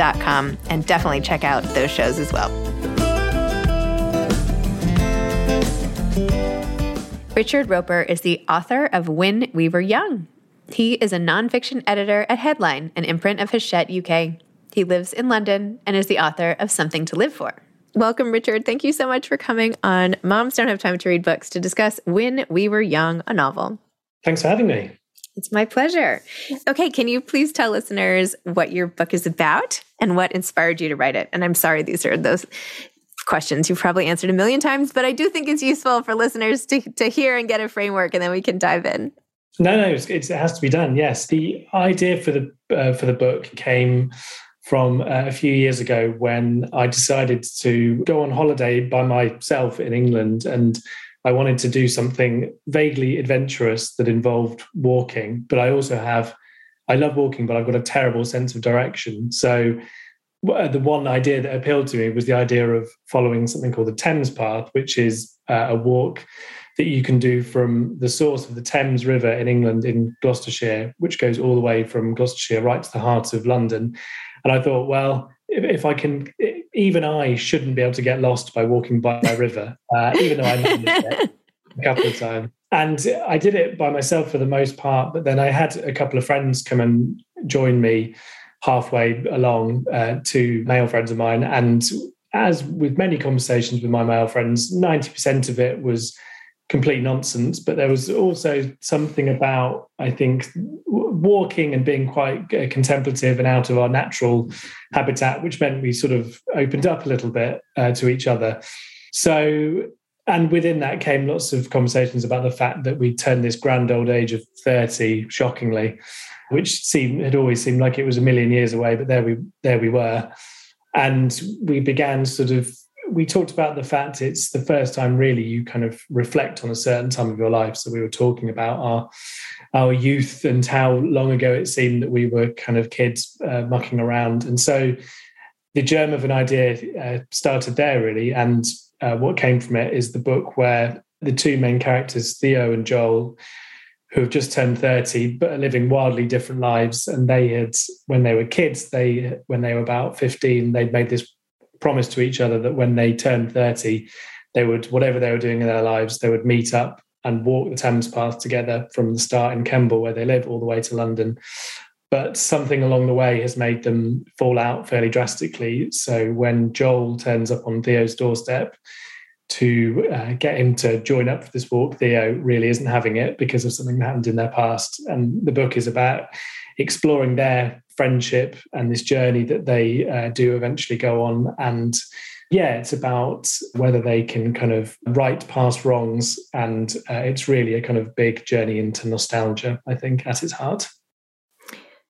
and definitely check out those shows as well. Richard Roper is the author of When We Were Young. He is a nonfiction editor at Headline, an imprint of Hachette UK. He lives in London and is the author of Something to Live For. Welcome, Richard. Thank you so much for coming on Moms Don't Have Time to Read Books to discuss When We Were Young, a novel. Thanks for having me. It's my pleasure. Okay, can you please tell listeners what your book is about and what inspired you to write it? And I'm sorry, these are those questions you've probably answered a million times, but I do think it's useful for listeners to, to hear and get a framework, and then we can dive in. No, no, it's, it's, it has to be done. Yes, the idea for the uh, for the book came from uh, a few years ago when I decided to go on holiday by myself in England and I wanted to do something vaguely adventurous that involved walking, but I also have, I love walking, but I've got a terrible sense of direction. So uh, the one idea that appealed to me was the idea of following something called the Thames Path, which is uh, a walk that you can do from the source of the Thames River in England in Gloucestershire, which goes all the way from Gloucestershire right to the heart of London. And I thought, well, if I can, even I shouldn't be able to get lost by walking by a river, uh, even though I it a couple of times. And I did it by myself for the most part, but then I had a couple of friends come and join me halfway along, uh, two male friends of mine. And as with many conversations with my male friends, 90% of it was complete nonsense. But there was also something about, I think, walking and being quite uh, contemplative and out of our natural habitat, which meant we sort of opened up a little bit uh, to each other. So, and within that came lots of conversations about the fact that we turned this grand old age of 30, shockingly, which seemed had always seemed like it was a million years away, but there we there we were. And we began sort of we talked about the fact it's the first time really you kind of reflect on a certain time of your life. So we were talking about our our youth and how long ago it seemed that we were kind of kids uh, mucking around. And so the germ of an idea uh, started there really. And uh, what came from it is the book where the two main characters, Theo and Joel, who have just turned 30 but are living wildly different lives and they had when they were kids they when they were about 15 they'd made this promise to each other that when they turned 30 they would whatever they were doing in their lives they would meet up and walk the Thames path together from the start in Kemble where they live all the way to London. But something along the way has made them fall out fairly drastically. So when Joel turns up on Theo's doorstep to uh, get him to join up for this walk. Theo really isn't having it because of something that happened in their past. And the book is about exploring their friendship and this journey that they uh, do eventually go on. And yeah, it's about whether they can kind of right past wrongs. And uh, it's really a kind of big journey into nostalgia, I think, at its heart.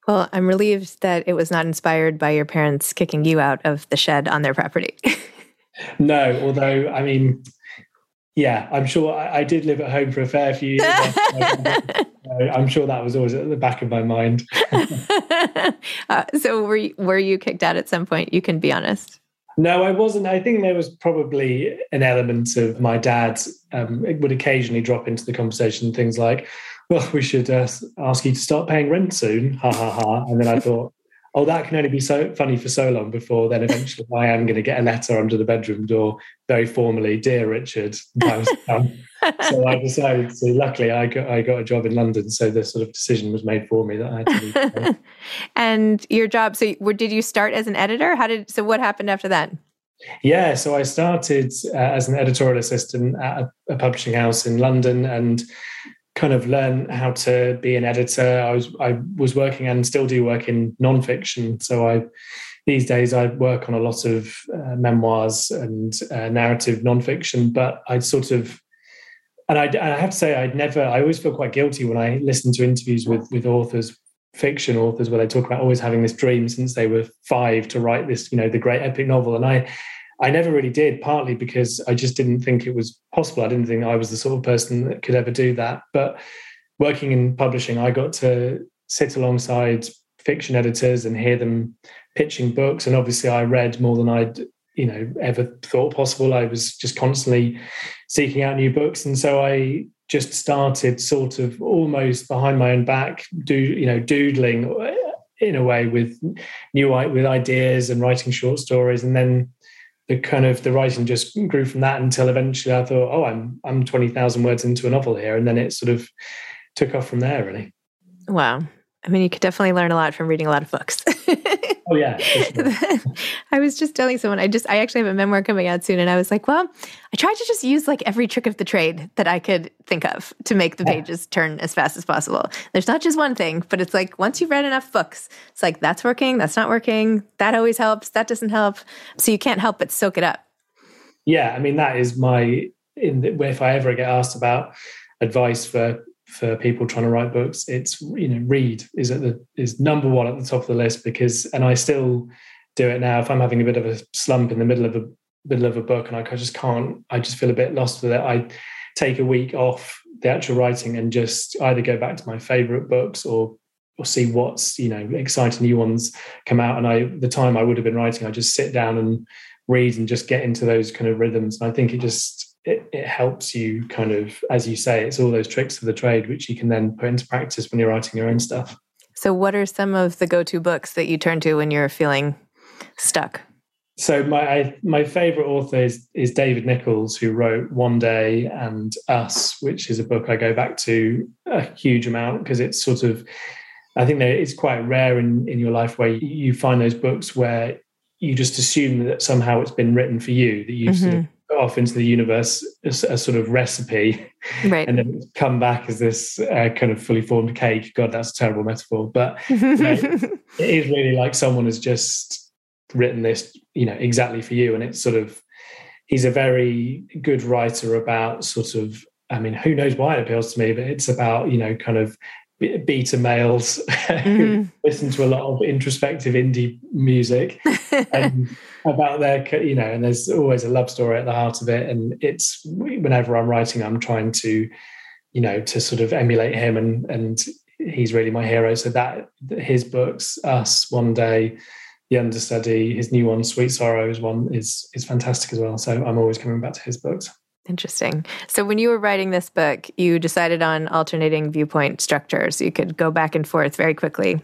Well, I'm relieved that it was not inspired by your parents kicking you out of the shed on their property. No, although I mean, yeah, I'm sure I, I, did live at home for a fair few years. I'm sure that was always at the back of my mind. uh, so, were you, were you kicked out at some point? You can be honest. No, I wasn't. I think there was probably an element of my dad um, would occasionally drop into the conversation things like, "Well, we should uh, ask you to start paying rent soon." Ha ha ha! And then I thought, oh, that can only be so funny for so long before then eventually I am going to get a letter under the bedroom door, very formally, dear Richard. so I decided to. Luckily, I got I got a job in London, so the sort of decision was made for me that I had to leave. and your job. So, where did you start as an editor? How did so? What happened after that? Yeah, so I started uh, as an editorial assistant at a, a publishing house in London, and kind of learn how to be an editor. I was I was working and still do work in nonfiction. So I these days I work on a lot of uh, memoirs and uh, narrative nonfiction. But I'd sort of and I, I have to say I'd never. I always feel quite guilty when I listen to interviews with with authors fiction authors where they talk about always having this dream since they were five to write this you know the great epic novel and i I never really did, partly because I just didn't think it was possible. I didn't think I was the sort of person that could ever do that. But working in publishing, I got to sit alongside fiction editors and hear them pitching books. And obviously, I read more than I'd you know ever thought possible. I was just constantly seeking out new books, and so I just started sort of almost behind my own back, do you know, doodling in a way with new with ideas and writing short stories, and then the kind of the writing just grew from that until eventually I thought, oh, I'm I'm twenty thousand words into a novel here, and then it sort of took off from there. Really. Wow. I mean, you could definitely learn a lot from reading a lot of books. Oh yeah. Sure. I was just telling someone I just I actually have a memoir coming out soon and I was like, well, I tried to just use like every trick of the trade that I could think of to make the pages turn as fast as possible. There's not just one thing, but it's like once you've read enough books, it's like that's working, that's not working, that always helps, that doesn't help. So you can't help but soak it up. Yeah, I mean that is my in the, if I ever get asked about advice for for people trying to write books it's you know read is at the is number one at the top of the list because and i still do it now. If i'm having a bit of a slump in the middle of a middle of a book and i just can't i just feel a bit lost with it i take a week off the actual writing and just either go back to my favorite books or or see what's you know exciting new ones come out. And i the time i would have been writing i just sit down and read and just get into those kind of rhythms. And i think it just it, it helps you kind of, as you say, it's all those tricks of the trade which you can then put into practice when you're writing your own stuff. So, what are some of the go to books that you turn to when you're feeling stuck? So my I, my favorite author is, is David Nicholls, who wrote One Day and Us, which is a book I go back to a huge amount because it's sort of I think that it's quite rare in, in your life where you find those books where you just assume that somehow it's been written for you, that you mm-hmm. sort of go off into the universe as a sort of recipe, right. and then come back as this uh, kind of fully formed cake. God, that's a terrible metaphor, but you know, it is really like someone has just written this, you know, exactly for you, and it's sort of he's a very good writer about sort of I mean, who knows why it appeals to me, but it's about, you know, kind of beta males mm. who listen to a lot of introspective indie music and about their you know and there's always a love story at the heart of it. And it's whenever i'm writing i'm trying to you know to sort of emulate him and and he's really my hero. So that his books us one day the understudy his new one sweet sorrow is one is is fantastic as well. So i'm always coming back to his books Interesting. So, when you were writing this book, you decided on alternating viewpoint structures. You could go back and forth very quickly.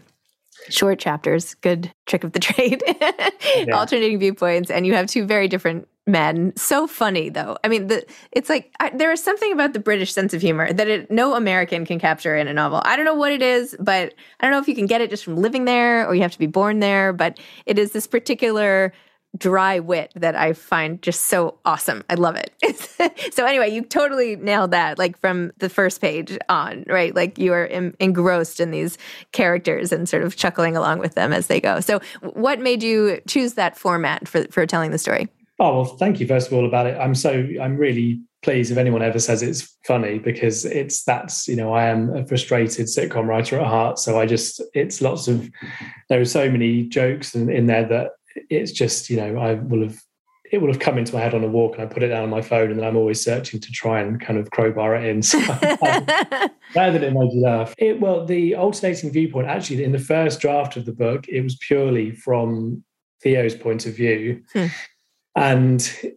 Short chapters, good trick of the trade. yeah. Alternating viewpoints, and you have two very different men. So funny, though. I mean, the, it's like I, there is something about the British sense of humor that it, no American can capture in a novel. I don't know what it is, but I don't know if you can get it just from living there or you have to be born there. But it is this particular dry wit that I find just so awesome. I love it. so anyway, you totally nailed that like from the first page on, right? Like you are engrossed in these characters and sort of chuckling along with them as they go. So what made you choose that format for for telling the story? Oh, well, thank you first of all about it. I'm so I'm really pleased if anyone ever says it's funny because it's that's you know I am a frustrated sitcom writer at heart so I just it's lots of there are so many jokes in, in there that it's just you know I will have it will have come into my head on a walk and I put it down on my phone and then I'm always searching to try and kind of crowbar it in. So rather than it made you laugh. It, well, the alternating viewpoint, actually, in the first draft of the book, it was purely from Theo's point of view. Hmm. And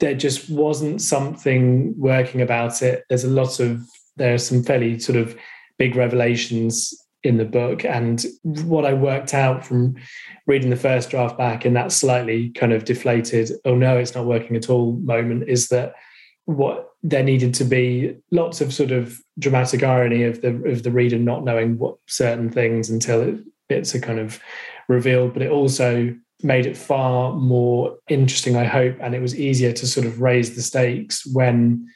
there just wasn't something working about it. There's a lot of, there are some fairly sort of big revelations in the book. And what I worked out from reading the first draft back in that slightly kind of deflated, oh no, it's not working at all moment is that what there needed to be lots of sort of dramatic irony of the of the reader not knowing what certain things until it, it's a kind of revealed, but it also made it far more interesting, I hope, and it was easier to sort of raise the stakes when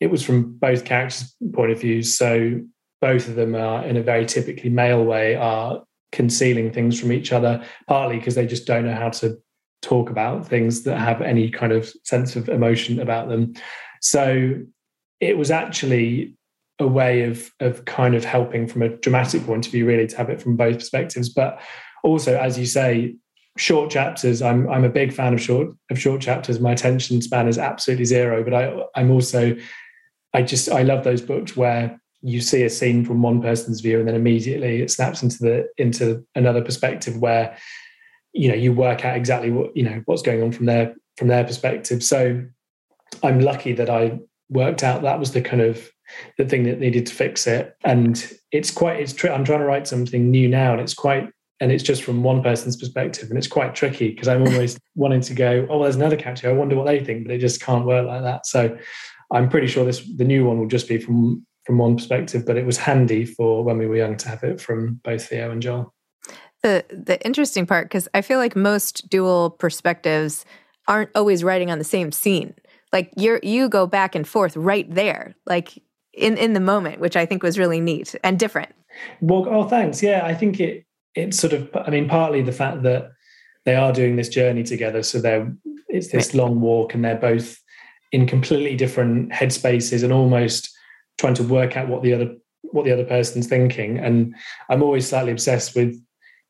it was from both characters' point of view. So both of them are in a very typically male way are concealing things from each other partly because they just don't know how to talk about things that have any kind of sense of emotion about them. So it was actually a way of of kind of helping from a dramatic point of view really to have it from both perspectives. But also as you say short chapters i'm i'm a big fan of short of short chapters. My attention span is absolutely zero but i i'm also i just i love those books where you see a scene from one person's view and then immediately it snaps into the into another perspective where you know you work out exactly what you know what's going on from their from their perspective. So i'm lucky that i worked out that was the kind of the thing that needed to fix it. And it's quite it's i'm trying to write something new now and it's quite and it's just from one person's perspective and it's quite tricky because i'm always wanting to go oh well, there's another character i wonder what they think but it just can't work like that. So i'm pretty sure this the new one will just be from from one perspective, but it was handy for when we were young to have it from both Theo and Joel. The the interesting part, because I feel like most dual perspectives aren't always writing on the same scene. Like you're you go back and forth right there, like in in the moment, which I think was really neat and different. Well, oh, thanks. Yeah, I think it it's sort of. I mean, partly the fact that they are doing this journey together, so they're it's this long walk, and they're both in completely different headspaces and almost trying to work out what the other what the other person's thinking. And I'm always slightly obsessed with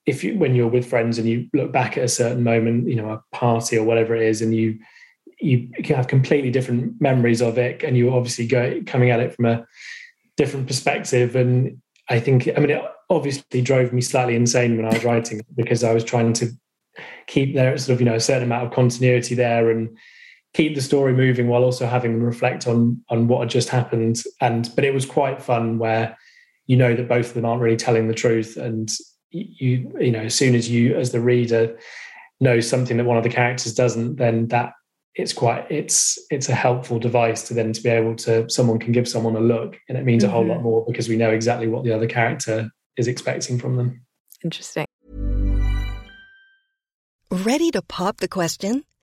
if you when you're with friends and you look back at a certain moment, you know, a party or whatever it is, and you you can have completely different memories of it, and you obviously go coming at it from a different perspective. And I think, I mean, it obviously drove me slightly insane when I was writing because I was trying to keep there sort of you know a certain amount of continuity there and keep the story moving while also having them reflect on on what had just happened. And but it was quite fun where you know that both of them aren't really telling the truth, and you you know as soon as you as the reader knows something that one of the characters doesn't, then that it's quite it's it's a helpful device to then to be able to someone can give someone a look and it means mm-hmm. a whole lot mm-hmm. more because we know exactly what the other character is expecting from them interesting ready to pop the question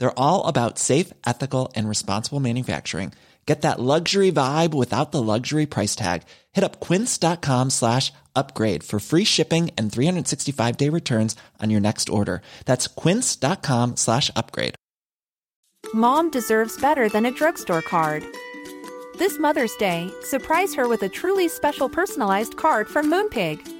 They're all about safe, ethical, and responsible manufacturing. Get that luxury vibe without the luxury price tag. Hit up quince.com slash upgrade for free shipping and 365 day returns on your next order. That's quince.com slash upgrade. Mom deserves better than a drugstore card. This Mother's Day, surprise her with a truly special personalized card from Moonpig.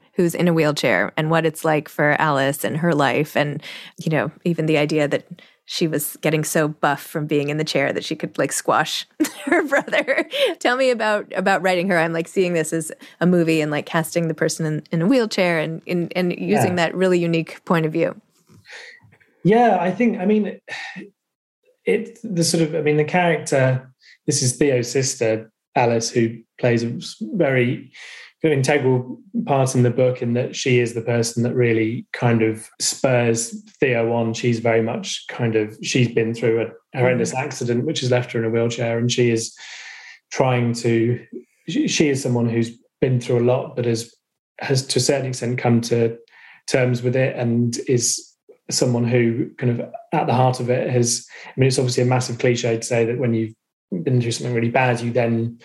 who's in a wheelchair and what it's like for Alice and her life and you know even the idea that she was getting so buff from being in the chair that she could like squash her brother. Tell me about about writing her. I'm like seeing this as a movie and like casting the person in, in a wheelchair and and, and using yeah. that really unique point of view. Yeah, I think I mean it the sort of I mean the character this is Theo's sister Alice who plays a very integral part in the book in that she is the person that really kind of spurs Theo on. She's very much kind of she's been through a horrendous accident which has left her in a wheelchair, and she is trying to. She is someone who's been through a lot, but has has to a certain extent come to terms with it, and is someone who kind of at the heart of it has. I mean, it's obviously a massive cliche to say that when you've been through something really bad, you then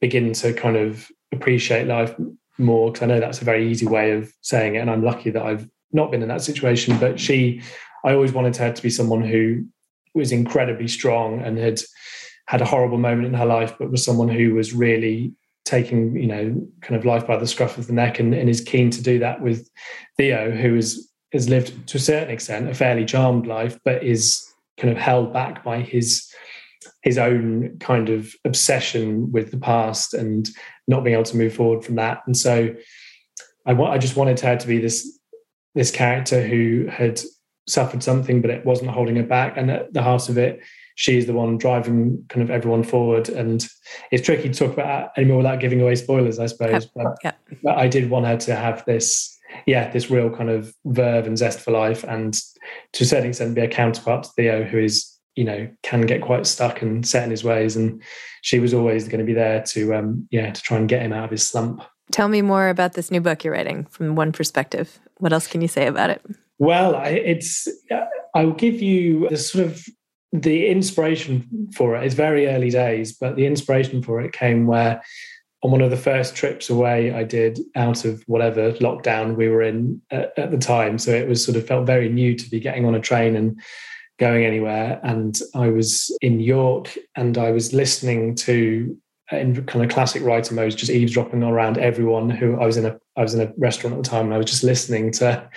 begin to kind of appreciate life more because I know that's a very easy way of saying it. And I'm lucky that I've not been in that situation. But she, I always wanted her to be someone who was incredibly strong and had had a horrible moment in her life, but was someone who was really taking, you know, kind of life by the scruff of the neck and, and is keen to do that with Theo, who is has lived to a certain extent a fairly charmed life, but is kind of held back by his his own kind of obsession with the past and not being able to move forward from that. And so I want I just wanted her to be this this character who had suffered something, but it wasn't holding her back. And at the heart of it, she's the one driving kind of everyone forward. And it's tricky to talk about anymore without giving away spoilers, I suppose. But, yeah. but I did want her to have this, yeah, this real kind of verve and zest for life, and to a certain extent be a counterpart to Theo, who is you know can get quite stuck and set in his ways. And she was always going to be there to um yeah to try and get him out of his slump. Tell me more about this new book you're writing from one perspective. What else can you say about it? Well I, it's i will give you the sort of the inspiration for it. It's very early days but the inspiration for it came where on one of the first trips away I did out of whatever lockdown we were in at, at the time. So it was sort of felt very new to be getting on a train and going anywhere. And I was in York and I was listening to uh, in kind of classic writer mode, just eavesdropping around everyone who I was in a I was in a restaurant at the time and I was just listening to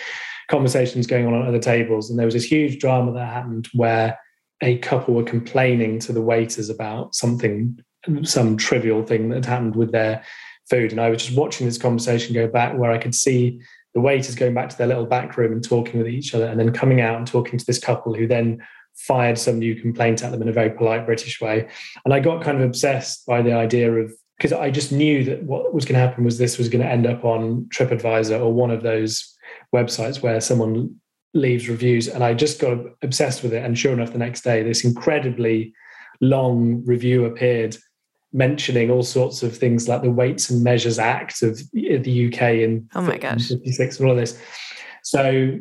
conversations going on at other tables. And there was this huge drama that happened where a couple were complaining to the waiters about something, some trivial thing that had happened with their food. And I was just watching this conversation go back where I could see the waiters going back to their little back room and talking with each other, and then coming out and talking to this couple who then fired some new complaint at them in a very polite British way. And I got kind of obsessed by the idea of because I just knew that what was going to happen was this was going to end up on TripAdvisor or one of those websites where someone leaves reviews, and I just got obsessed with it. And sure enough, the next day, this incredibly long review appeared mentioning all sorts of things like the Weights and Measures Act of eh, the UK in oh my gosh. 56 and all of this. So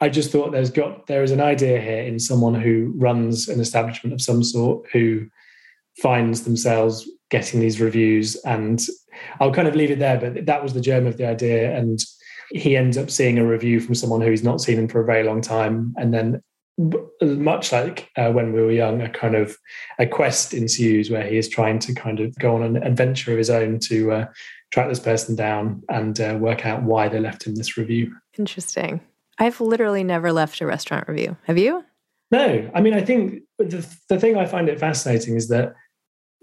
I just thought there's got there is an idea here in someone who runs an establishment of some sort who finds themselves getting these reviews. And I'll kind of leave it there but that was the germ of the idea. And he ends up seeing a review from someone who he's not seen him for a very long time. And then much like uh, when we were young, a kind of a quest ensues where he is trying to kind of go on an adventure of his own to uh, track this person down and uh, work out why they left him this review. Interesting. I've literally never left a restaurant review. Have you? No. I mean, I think the, the thing I find it fascinating is that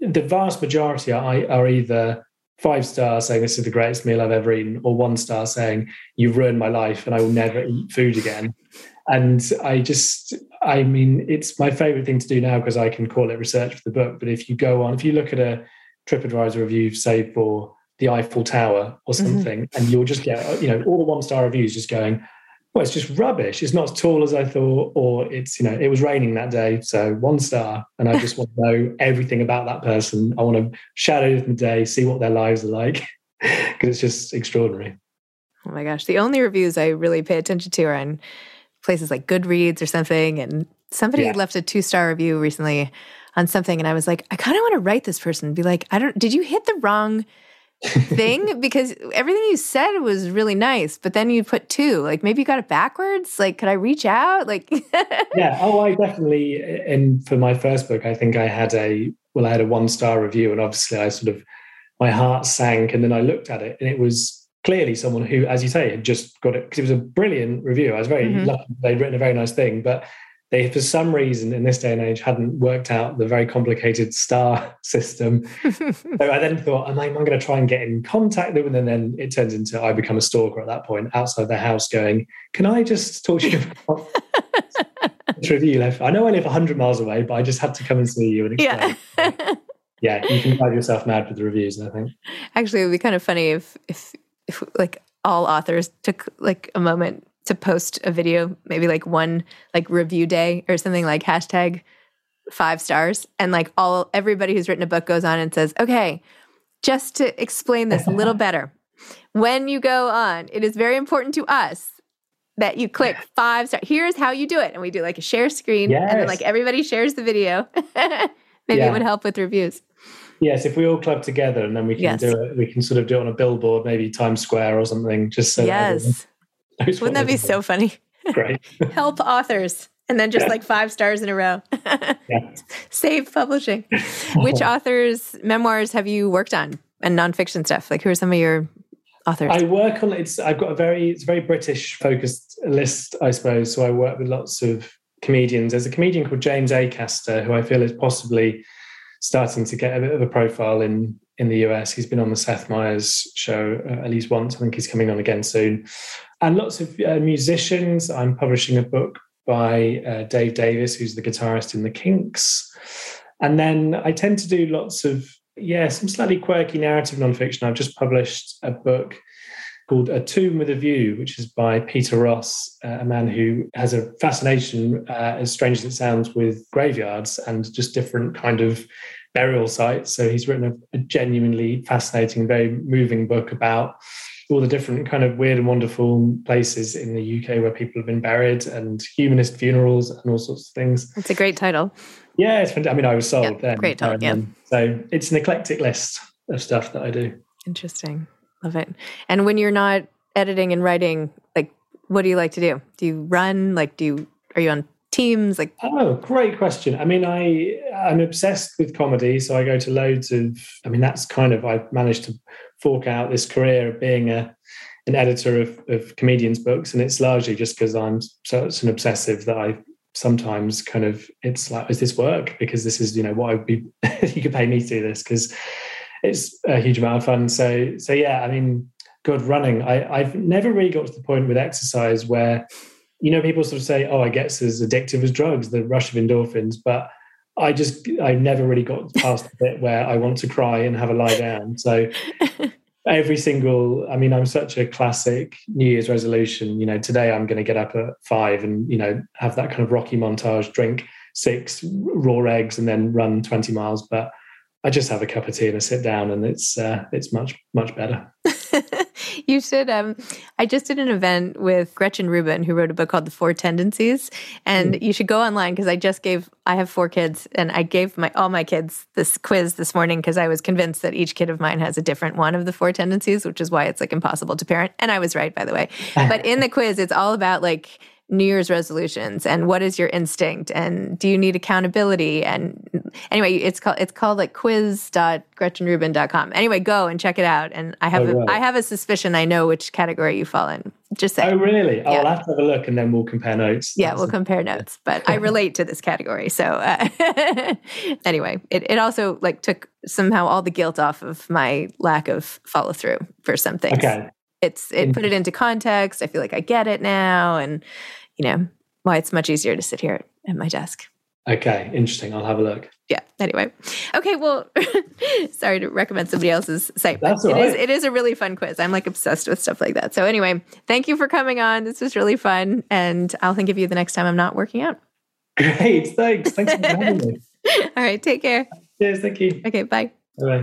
the vast majority are, are either five stars saying this is the greatest meal I've ever eaten, or one star saying you've ruined my life and I will never eat food again. And I just, I mean, it's my favorite thing to do now because I can call it research for the book. But if you go on, if you look at a TripAdvisor review, say for the Eiffel Tower or mm-hmm. something, mm-hmm. and you'll just get, you know, all the one star reviews just going, well, it's just rubbish. It's not as tall as I thought, or it's, you know, it was raining that day. So one star. And I just want to know everything about that person. I want to shadow them the day, see what their lives are like, because it's just extraordinary. Oh my gosh. The only reviews I really pay attention to are on places like Goodreads or something. And somebody yeah. left a two star review recently on something. And I was like, I kind of want to write this person, be like, I don't, did you hit the wrong thing? because everything you said was really nice, but then you put two. Like maybe you got it backwards. Like, could I reach out? Like, yeah. Oh, I definitely, and for my first book, I think I had a, well, I had a one star review. And obviously I sort of, my heart sank. And then I looked at it and it was, clearly someone who, as you say, had just got it because it was a brilliant review. I was very mm-hmm. lucky they'd written a very nice thing, but they, for some reason, in this day and age, hadn't worked out the very complicated star system. so I then thought, am I, am going to try and get in contact with them? And then it turns into I become a stalker at that point outside their house, going, "Can I just talk to you about review left? I know I live 100 miles away, but I just had to come and see you and explain." Yeah. yeah, you can drive yourself mad with the reviews. I think. Actually, it would be kind of funny if if if like all authors took like a moment to post a video, maybe like one like review day or something like hashtag five stars, and like all everybody who's written a book goes on and says, okay, just to explain this a little better, when you go on, it is very important to us that you click five stars. Here's how you do it, and we do like a share screen, yes. and then like everybody shares the video. maybe yeah. it would help with reviews. Yes, if we all club together and then we can yes. do it, we can sort of do it on a billboard, maybe Times Square or something. Just so yes, wouldn't that be so funny? Great. Help authors, and then just yeah. like five stars in a row. yeah. Save publishing. Which authors' memoirs have you worked on and nonfiction stuff? Like, who are some of your authors? I work on it's. I've got a very it's a very British focused list, I suppose. So I work with lots of comedians. There's a comedian called James Acaster who I feel is possibly starting to get a bit of a profile in in the US. He's been on the Seth Meyers show uh, at least once. I think he's coming on again soon. And lots of uh, musicians. I'm publishing a book by uh, Dave Davies, who's the guitarist in the Kinks. And then I tend to do lots of, yeah, some slightly quirky narrative nonfiction. I've just published a book called A Tomb with a View, which is by Peter Ross, uh, a man who has a fascination, uh, as strange as it sounds, with graveyards and just different kind of burial sites. So he's written a, a genuinely fascinating, very moving book about all the different kind of weird and wonderful places in the UK where people have been buried and humanist funerals and all sorts of things. It's a great title. Yeah, it's fantastic. I mean, I was sold yeah, then. Great title, um, yeah. So it's an eclectic list of stuff that I do. Interesting. Love it. And when you're not editing and writing, like, what do you like to do? Do you run? Like, do you, are you on teams? Like, oh, great question. I mean, I, I'm obsessed with comedy. So I go to loads of, I mean, that's kind of, I've managed to fork out this career of being a, an editor of, of comedians' books. And it's largely just because I'm such an obsessive that I sometimes kind of, it's like, is this work? Because this is, you know, what I would be, you could pay me to do this because it's a huge amount of fun. So so yeah, I mean, good running. I, I've never really got to the point with exercise where, you know, people sort of say, "Oh, I guess as addictive as drugs, the rush of endorphins," but I just I never really got past the bit where I want to cry and have a lie down. So every single i mean i'm such a classic new year's resolution you know today i'm going to get up at five and you know have that kind of rocky montage drink six raw eggs and then run 20 miles but i just have a cup of tea and I sit down and it's uh, it's much much better you should. Um, I just did an event with Gretchen Rubin, who wrote a book called The Four Tendencies, and mm. you should go online because I just gave. I have four kids, and I gave my all my kids this quiz this morning because I was convinced that each kid of mine has a different one of the four tendencies, which is why it's like impossible to parent. And I was right, by the way. but in the quiz, it's all about like New Year's resolutions and what is your instinct and do you need accountability? And anyway, it's called it's called like quiz.gretchenrubin.com. Anyway, go and check it out. And I have oh, a, I have a suspicion I know which category you fall in. Just say. Oh really? Oh, yeah. I'll have to have a look and then we'll compare notes. Yeah, That's we'll compare notes. But I relate to this category. So uh, anyway, it, it also like took somehow all the guilt off of my lack of follow through for some things. Okay it's it put it into context. I feel like I get it now, and you know why it's much easier to sit here at my desk. Okay, interesting. I'll have a look. Yeah. Anyway, okay. Well, sorry to recommend somebody else's site. That's all it right. is, It is a really fun quiz. I'm like obsessed with stuff like that. So anyway, thank you for coming on. This was really fun, and I'll think of you the next time I'm not working out. Great. Thanks. Thanks for having me. all right. Take care. Cheers. Thank you. Okay. Bye. Bye.